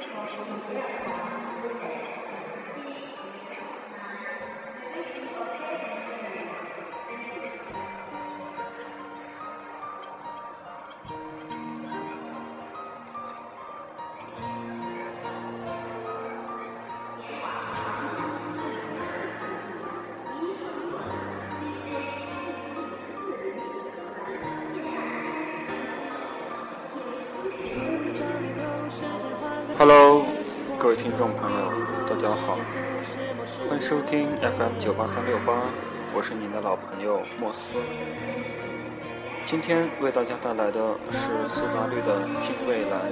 错在每日挂念，不知已无奈。你的小火。Hello，各位听众朋友，大家好，欢迎收听 FM 九八三六八，我是您的老朋友莫斯。今天为大家带来的是苏打绿的《近未来》。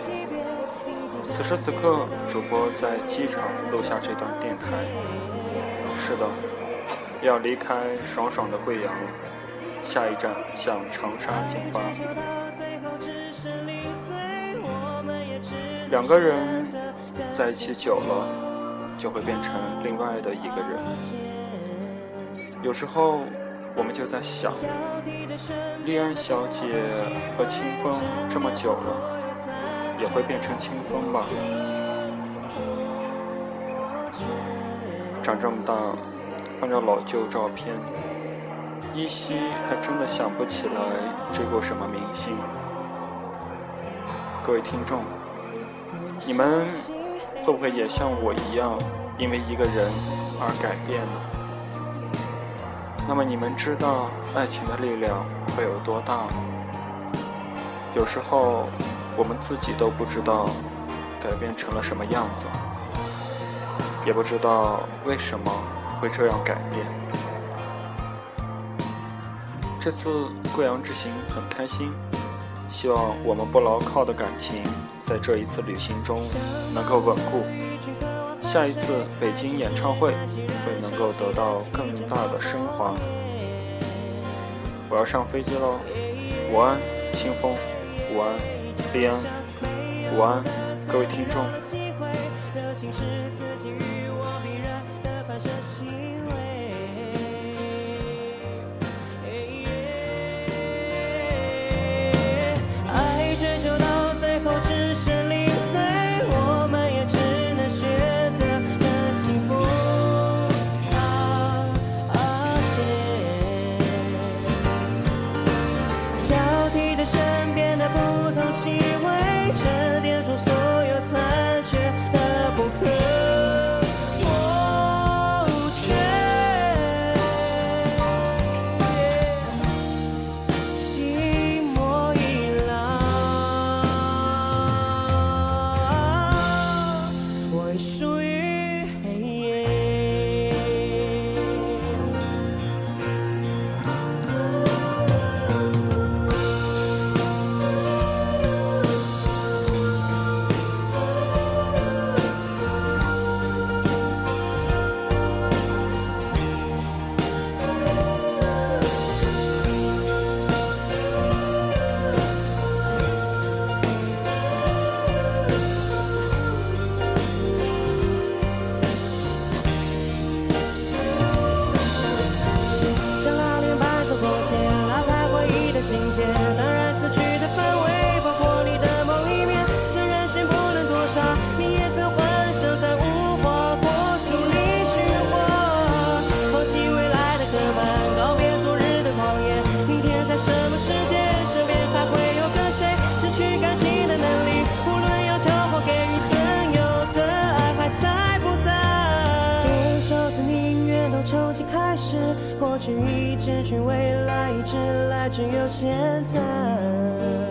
此时此刻，主播在机场录下这段电台。是的，要离开爽爽的贵阳了，下一站向长沙进发。两个人在一起久了，就会变成另外的一个人。有时候我们就在想，丽安小姐和清风这么久了，也会变成清风吧？长这么大，翻着老旧照片，依稀还真的想不起来追过什么明星。各位听众。你们会不会也像我一样，因为一个人而改变呢？那么你们知道爱情的力量会有多大吗？有时候我们自己都不知道改变成了什么样子，也不知道为什么会这样改变。这次贵阳之行很开心。希望我们不牢靠的感情，在这一次旅行中能够稳固。下一次北京演唱会会能够得到更大的升华。我要上飞机喽！午安，清风；午安，丽安；午安，各位听众。身边的不同气味。的情节，当然，死去的范围，包括你的梦里面，虽然心不能躲闪，你也曾幻想在无花果树里虚化，抛弃未来的刻板，告别昨日的谎言，明天在什么时间，身边还会有个谁，失去感情的能力，无论要求或给予曾有的爱还在不在。多少次。重新开始过去已失去未来一直来只有现在。